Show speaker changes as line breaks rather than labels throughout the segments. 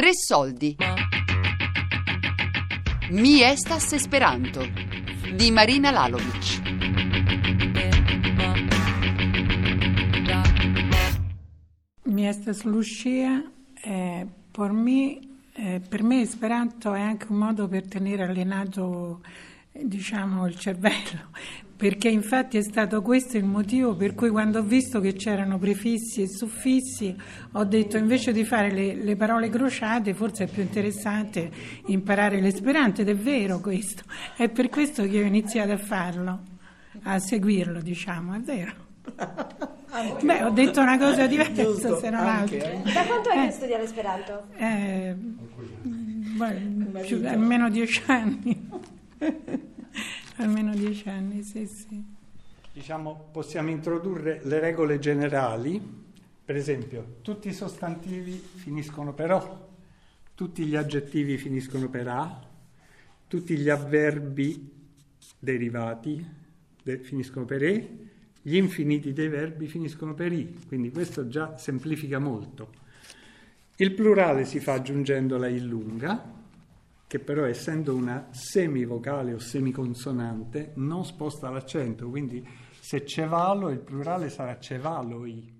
Tre soldi. Mi estas Esperanto di Marina Lalovic.
Mi estas Lucia, eh, per, me, eh, per me Esperanto è anche un modo per tenere allenato diciamo il cervello perché infatti è stato questo il motivo per cui quando ho visto che c'erano prefissi e suffissi ho detto invece di fare le, le parole crociate forse è più interessante imparare l'esperanto ed è vero questo è per questo che ho iniziato a farlo a seguirlo diciamo è vero Beh, ho detto una cosa diversa
Giusto,
se non
anche,
altro.
eh.
Da quanto hai
Eh.
che studiare Esperanto?
Eh, beh, più- almeno dieci anni. almeno dieci anni, sì, sì.
Diciamo, possiamo introdurre le regole generali, per esempio, tutti i sostantivi finiscono per O, tutti gli aggettivi finiscono per A, tutti gli avverbi derivati de- finiscono per E, gli infiniti dei verbi finiscono per I, quindi questo già semplifica molto. Il plurale si fa aggiungendo la I lunga, che però essendo una semivocale o semiconsonante non sposta l'accento, quindi se cevalo il plurale sarà cevaloi.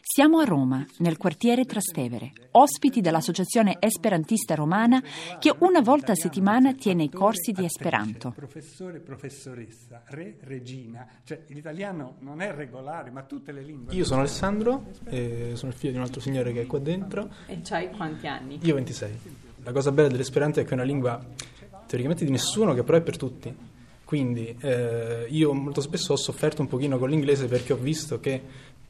Siamo a Roma, nel quartiere Trastevere, ospiti dell'Associazione Esperantista Romana che una volta a settimana tiene i corsi di Esperanto.
Professore, professoressa, re, regina, cioè l'italiano non è regolare, ma tutte le lingue.
Io sono Alessandro, e sono il figlio di un altro signore che è qua dentro.
E c'hai quanti anni?
Io 26. La cosa bella dell'esperanto è che è una lingua teoricamente di nessuno, che però è per tutti. Quindi eh, io molto spesso ho sofferto un pochino con l'inglese perché ho visto che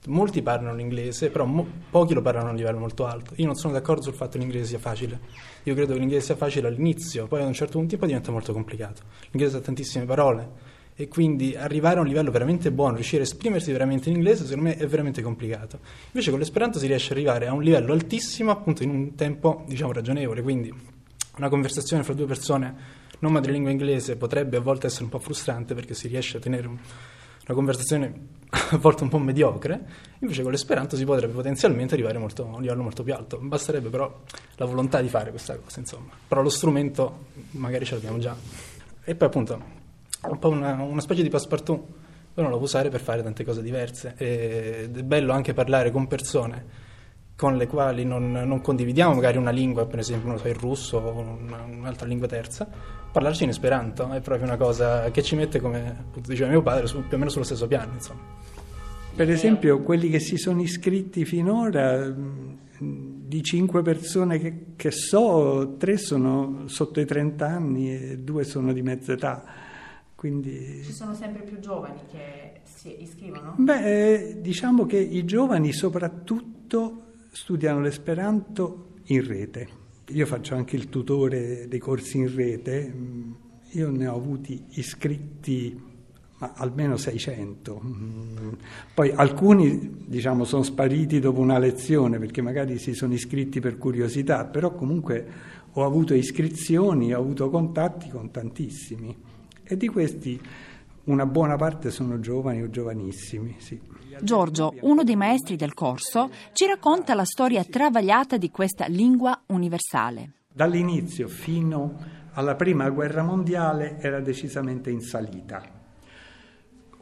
molti parlano l'inglese, però mo- pochi lo parlano a un livello molto alto. Io non sono d'accordo sul fatto che l'inglese sia facile. Io credo che l'inglese sia facile all'inizio, poi ad un certo punto diventa molto complicato. L'inglese ha tantissime parole e quindi arrivare a un livello veramente buono, riuscire a esprimersi veramente in inglese, secondo me è veramente complicato. Invece con l'esperanto si riesce ad arrivare a un livello altissimo, appunto in un tempo, diciamo, ragionevole, quindi una conversazione fra due persone non madrelingua inglese potrebbe a volte essere un po' frustrante perché si riesce a tenere un- una conversazione a volte un po' mediocre, invece con l'esperanto si potrebbe potenzialmente arrivare molto- a un livello molto più alto. Basterebbe però la volontà di fare questa cosa, insomma. Però lo strumento magari ce l'abbiamo già. E poi appunto un po' una, una specie di passepartout, però lo può usare per fare tante cose diverse ed è bello anche parlare con persone con le quali non, non condividiamo magari una lingua, per esempio so, il russo o una- un'altra lingua terza, parlarci in esperanto è proprio una cosa che ci mette, come diceva mio padre, su- più o meno sullo stesso piano. Insomma.
Per esempio, quelli che si sono iscritti finora, di cinque persone che, che so, tre sono sotto i 30 anni e due sono di mezza età. Quindi
Ci sono sempre più giovani che si iscrivono?
Beh, eh, diciamo che i giovani soprattutto studiano l'esperanto in rete. Io faccio anche il tutore dei corsi in rete, Mm, io ne ho avuti iscritti ma almeno 600. Mm, Poi alcuni diciamo sono spariti dopo una lezione perché magari si sono iscritti per curiosità, però comunque ho avuto iscrizioni, ho avuto contatti con tantissimi e di questi una buona parte sono giovani o giovanissimi, sì.
Giorgio, uno dei maestri del corso, ci racconta la storia travagliata di questa lingua universale.
Dall'inizio fino alla prima guerra mondiale era decisamente in salita.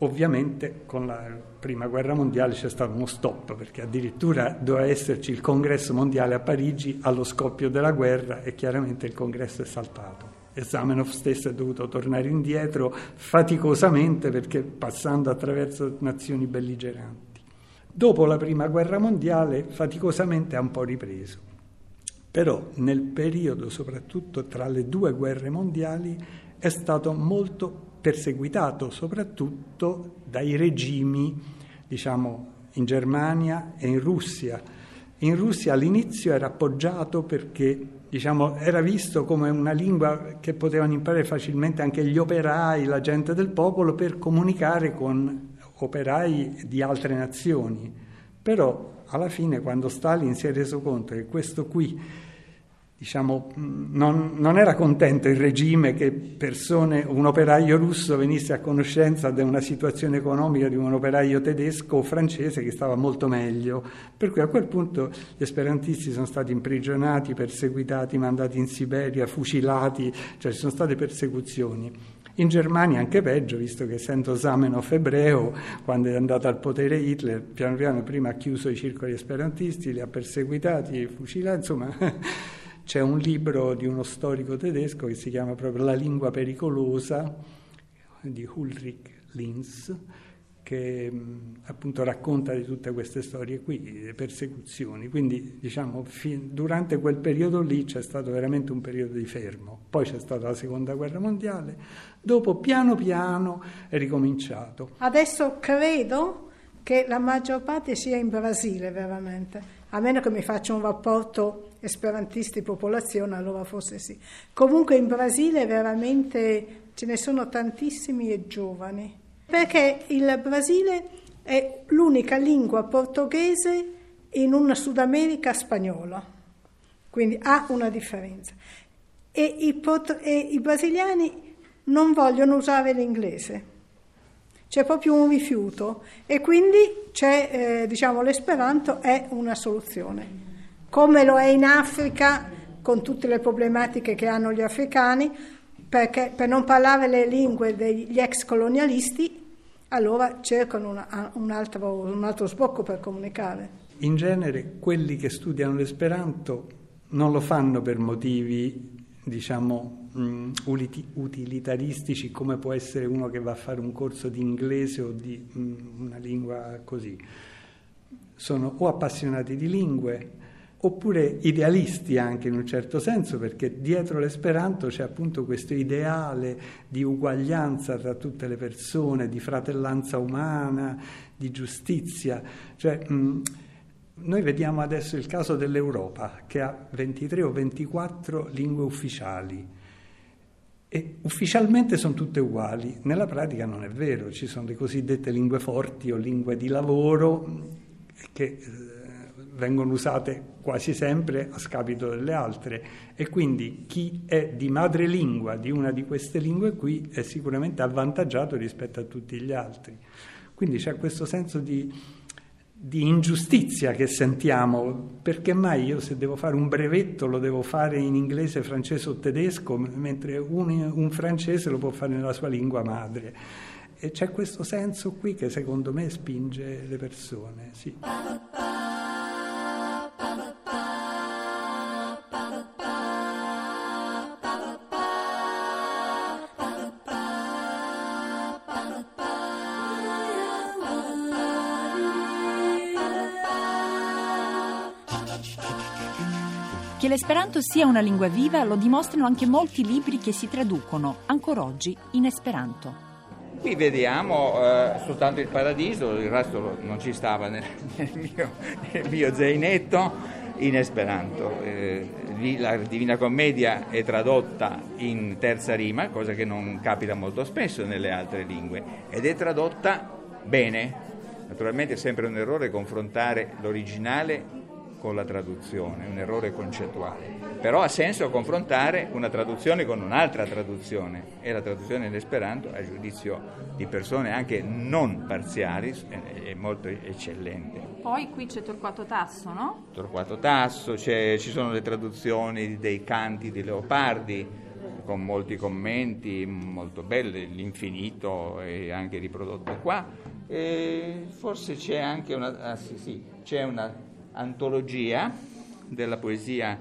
Ovviamente con la prima guerra mondiale c'è stato uno stop perché addirittura doveva esserci il congresso mondiale a Parigi allo scoppio della guerra e chiaramente il congresso è saltato. E Zamenhof stesso è dovuto tornare indietro faticosamente perché passando attraverso nazioni belligeranti. Dopo la prima guerra mondiale faticosamente ha un po' ripreso. Però nel periodo, soprattutto tra le due guerre mondiali, è stato molto perseguitato, soprattutto dai regimi, diciamo, in Germania e in Russia. In Russia all'inizio era appoggiato perché diciamo, era visto come una lingua che potevano imparare facilmente anche gli operai, la gente del popolo, per comunicare con operai di altre nazioni. Però alla fine, quando Stalin si è reso conto che questo qui diciamo, non, non, era contento il regime che persone, un operaio russo venisse a conoscenza di una situazione economica di un operaio tedesco o francese che stava molto meglio. Per cui a quel punto gli esperantisti sono stati imprigionati, perseguitati, mandati in Siberia, fucilati, cioè ci sono state persecuzioni. In Germania anche peggio, visto che essendo Zamenhof ebreo, quando è andato al potere Hitler, piano piano prima ha chiuso i circoli esperantisti, li ha perseguitati, fucilati, insomma c'è un libro di uno storico tedesco che si chiama proprio La lingua pericolosa di Ulrich Linz, che appunto racconta di tutte queste storie qui, le persecuzioni. Quindi diciamo fi- durante quel periodo lì c'è stato veramente un periodo di fermo. Poi c'è stata la seconda guerra mondiale, dopo piano piano è ricominciato.
Adesso credo che la maggior parte sia in Brasile veramente, a meno che mi faccia un rapporto esperantisti-popolazione, allora forse sì. Comunque in Brasile veramente ce ne sono tantissimi e giovani perché il Brasile è l'unica lingua portoghese in una Sud America spagnola, quindi ha una differenza. E i, port- e i brasiliani non vogliono usare l'inglese, c'è proprio un rifiuto e quindi c'è, eh, diciamo, l'esperanto è una soluzione, come lo è in Africa con tutte le problematiche che hanno gli africani, perché per non parlare le lingue degli ex colonialisti, allora cercano una, un, altro, un altro sbocco per comunicare.
In genere quelli che studiano l'esperanto non lo fanno per motivi, diciamo, um, utilitaristici come può essere uno che va a fare un corso di inglese o di um, una lingua così. Sono o appassionati di lingue oppure idealisti anche in un certo senso, perché dietro l'esperanto c'è appunto questo ideale di uguaglianza tra tutte le persone, di fratellanza umana, di giustizia. Cioè, mh, noi vediamo adesso il caso dell'Europa, che ha 23 o 24 lingue ufficiali. E ufficialmente sono tutte uguali, nella pratica non è vero, ci sono le cosiddette lingue forti o lingue di lavoro che eh, vengono usate quasi sempre a scapito delle altre e quindi chi è di madrelingua di una di queste lingue qui è sicuramente avvantaggiato rispetto a tutti gli altri. Quindi c'è questo senso di, di ingiustizia che sentiamo, perché mai io se devo fare un brevetto lo devo fare in inglese, francese o tedesco, mentre un, un francese lo può fare nella sua lingua madre. E c'è questo senso qui che secondo me spinge le persone. Sì.
Che l'esperanto sia una lingua viva lo dimostrano anche molti libri che si traducono, ancora oggi, in esperanto.
Qui vediamo eh, soltanto il paradiso, il resto non ci stava nel, nel, mio, nel mio, zainetto in esperanto. Eh, la Divina Commedia è tradotta in terza rima, cosa che non capita molto spesso nelle altre lingue, ed è tradotta bene. Naturalmente è sempre un errore confrontare l'originale con la traduzione, un errore concettuale. Però ha senso confrontare una traduzione con un'altra traduzione e la traduzione in esperanto, a giudizio di persone anche non parziali, è molto eccellente.
Poi qui c'è Torquato Tasso, no?
Torquato Tasso, ci sono le traduzioni dei canti di Leopardi con molti commenti molto belli, l'infinito è anche riprodotto qua. E forse c'è anche una, ah, sì, sì, c'è una antologia della poesia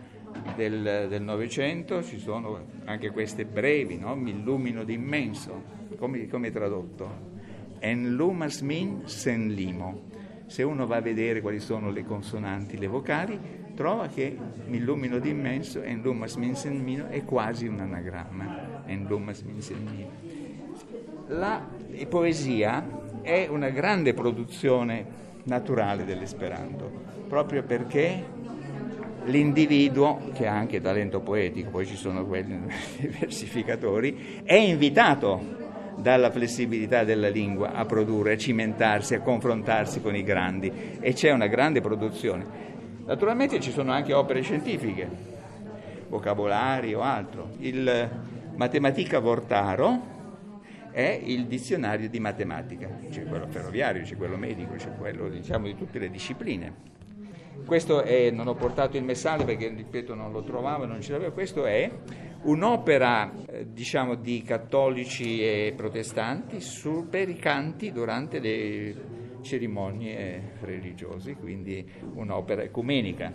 del Novecento, ci sono anche queste brevi, no? mi illumino d'immenso, come, come tradotto? En lumas min sen limo. Se uno va a vedere quali sono le consonanti, le vocali, trova che mi illumino d'immenso, en lumas min sen mino è quasi un anagramma, en lumas min sen mino. La poesia è una grande produzione naturale dell'esperanto proprio perché l'individuo, che ha anche talento poetico, poi ci sono quelli versificatori, è invitato dalla flessibilità della lingua a produrre, a cimentarsi, a confrontarsi con i grandi e c'è una grande produzione. Naturalmente ci sono anche opere scientifiche, vocabolari o altro. Il Matematica Vortaro è il dizionario di matematica, c'è quello ferroviario, c'è quello medico, c'è quello diciamo di tutte le discipline. Questo è, non ho portato il messale perché ripeto non lo trovavo, non ce l'avevo, questo è un'opera eh, diciamo di cattolici e protestanti su, per i canti durante le cerimonie religiose, quindi un'opera ecumenica.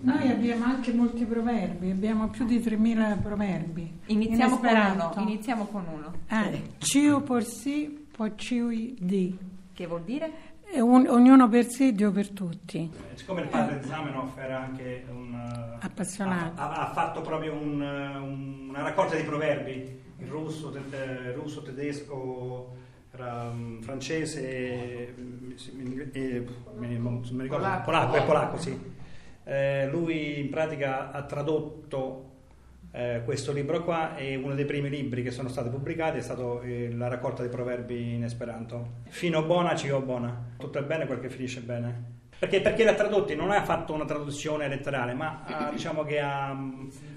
Noi abbiamo anche molti proverbi, abbiamo più di 3.000 proverbi.
Iniziamo con uno. Iniziamo con uno.
Eh, ciu por si, po ciui di.
Che vuol dire?
Un, ognuno per sé, Dio per tutti.
Siccome il padre Zamenhof era anche un
appassionato,
ha, ha fatto proprio un, un, una raccolta di proverbi, in russo, te, russo tedesco, era, um, francese, mi, eh, mi, mi ricordo, polacco, polacco, polacco sì. Eh, lui in pratica ha tradotto eh, questo libro qua e uno dei primi libri che sono stati pubblicati è stato eh, la raccolta dei proverbi in esperanto. Fino buona, cio buona. Tutto è bene quel che finisce bene. Perché, perché l'ha tradotto, non ha fatto una traduzione letterale, ma ha, diciamo che ha,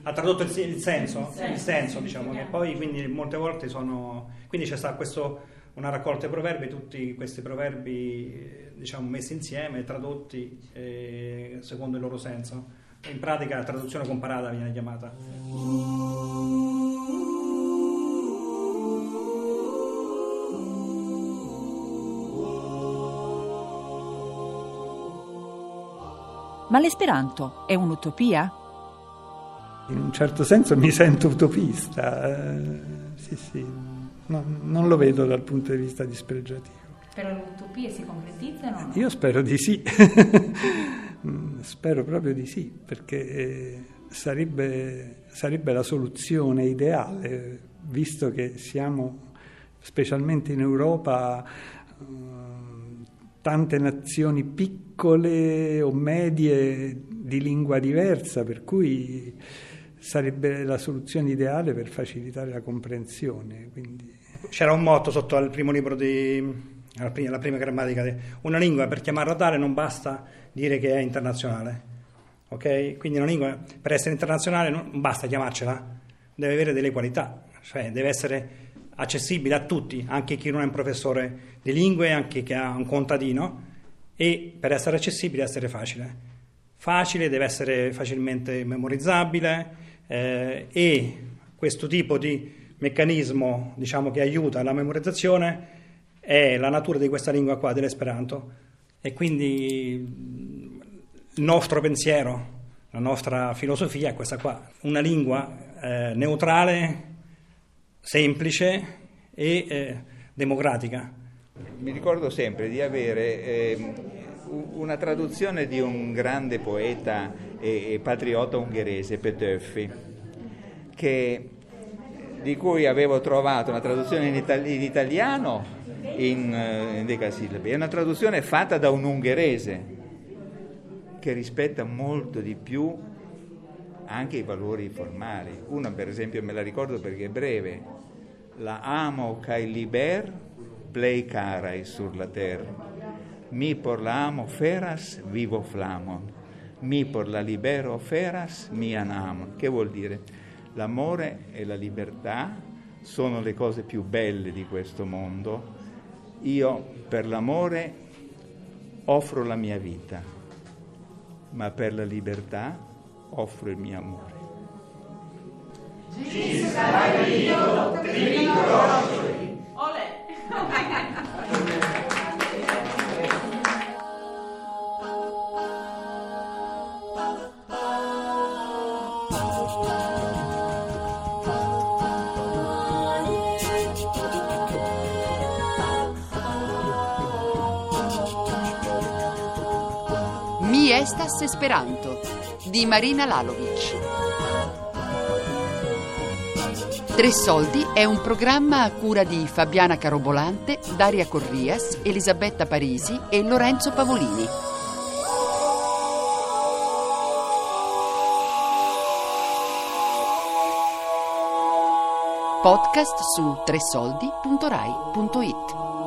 ha tradotto il, il, senso, il senso diciamo, che poi quindi molte volte sono... Quindi c'è stata questo una raccolta di proverbi, tutti questi proverbi diciamo, messi insieme, tradotti eh, secondo il loro senso. In pratica la traduzione comparata viene chiamata.
Ma l'esperanto è un'utopia?
In un certo senso mi sento utopista, eh, sì sì, no, non lo vedo dal punto di vista dispregiativo.
Però le utopie si concretizzano? No?
Io spero di sì, spero proprio di sì, perché eh, sarebbe, sarebbe la soluzione ideale, visto che siamo, specialmente in Europa, tante nazioni piccole o medie di lingua diversa, per cui sarebbe la soluzione ideale per facilitare la comprensione. Quindi...
C'era un motto sotto al primo libro di la prima, la prima grammatica. Di, una lingua per chiamarla tale non basta dire che è internazionale. Ok? Quindi una lingua per essere internazionale non basta chiamarcela, deve avere delle qualità, cioè deve essere accessibile a tutti, anche chi non è un professore di lingue, anche chi ha un contadino, e per essere accessibile deve essere facile. Facile, deve essere facilmente memorizzabile eh, e questo tipo di meccanismo diciamo, che aiuta la memorizzazione è la natura di questa lingua qua, dell'esperanto, e quindi il nostro pensiero, la nostra filosofia è questa qua, una lingua eh, neutrale, semplice e eh, democratica.
Mi ricordo sempre di avere eh, una traduzione di un grande poeta e patriota ungherese, Petőfi, che, di cui avevo trovato una traduzione in, itali- in italiano in, in decasillabi. È una traduzione fatta da un ungherese che rispetta molto di più anche i valori formali. Una per esempio me la ricordo perché è breve, la amo kai liber plei carai sur la terra. Mi por la amo feras vivo flamon, mi por la libero feras mian amon. Che vuol dire? L'amore e la libertà sono le cose più belle di questo mondo. Io per l'amore offro la mia vita, ma per la libertà offro il mio amore. Ci sarai io, Olè!
Estas Esperanto di Marina Lalovic. Tre Soldi è un programma a cura di Fabiana Carobolante, Daria Corrias, Elisabetta Parisi e Lorenzo Pavolini. Podcast su tresoldi.rai.it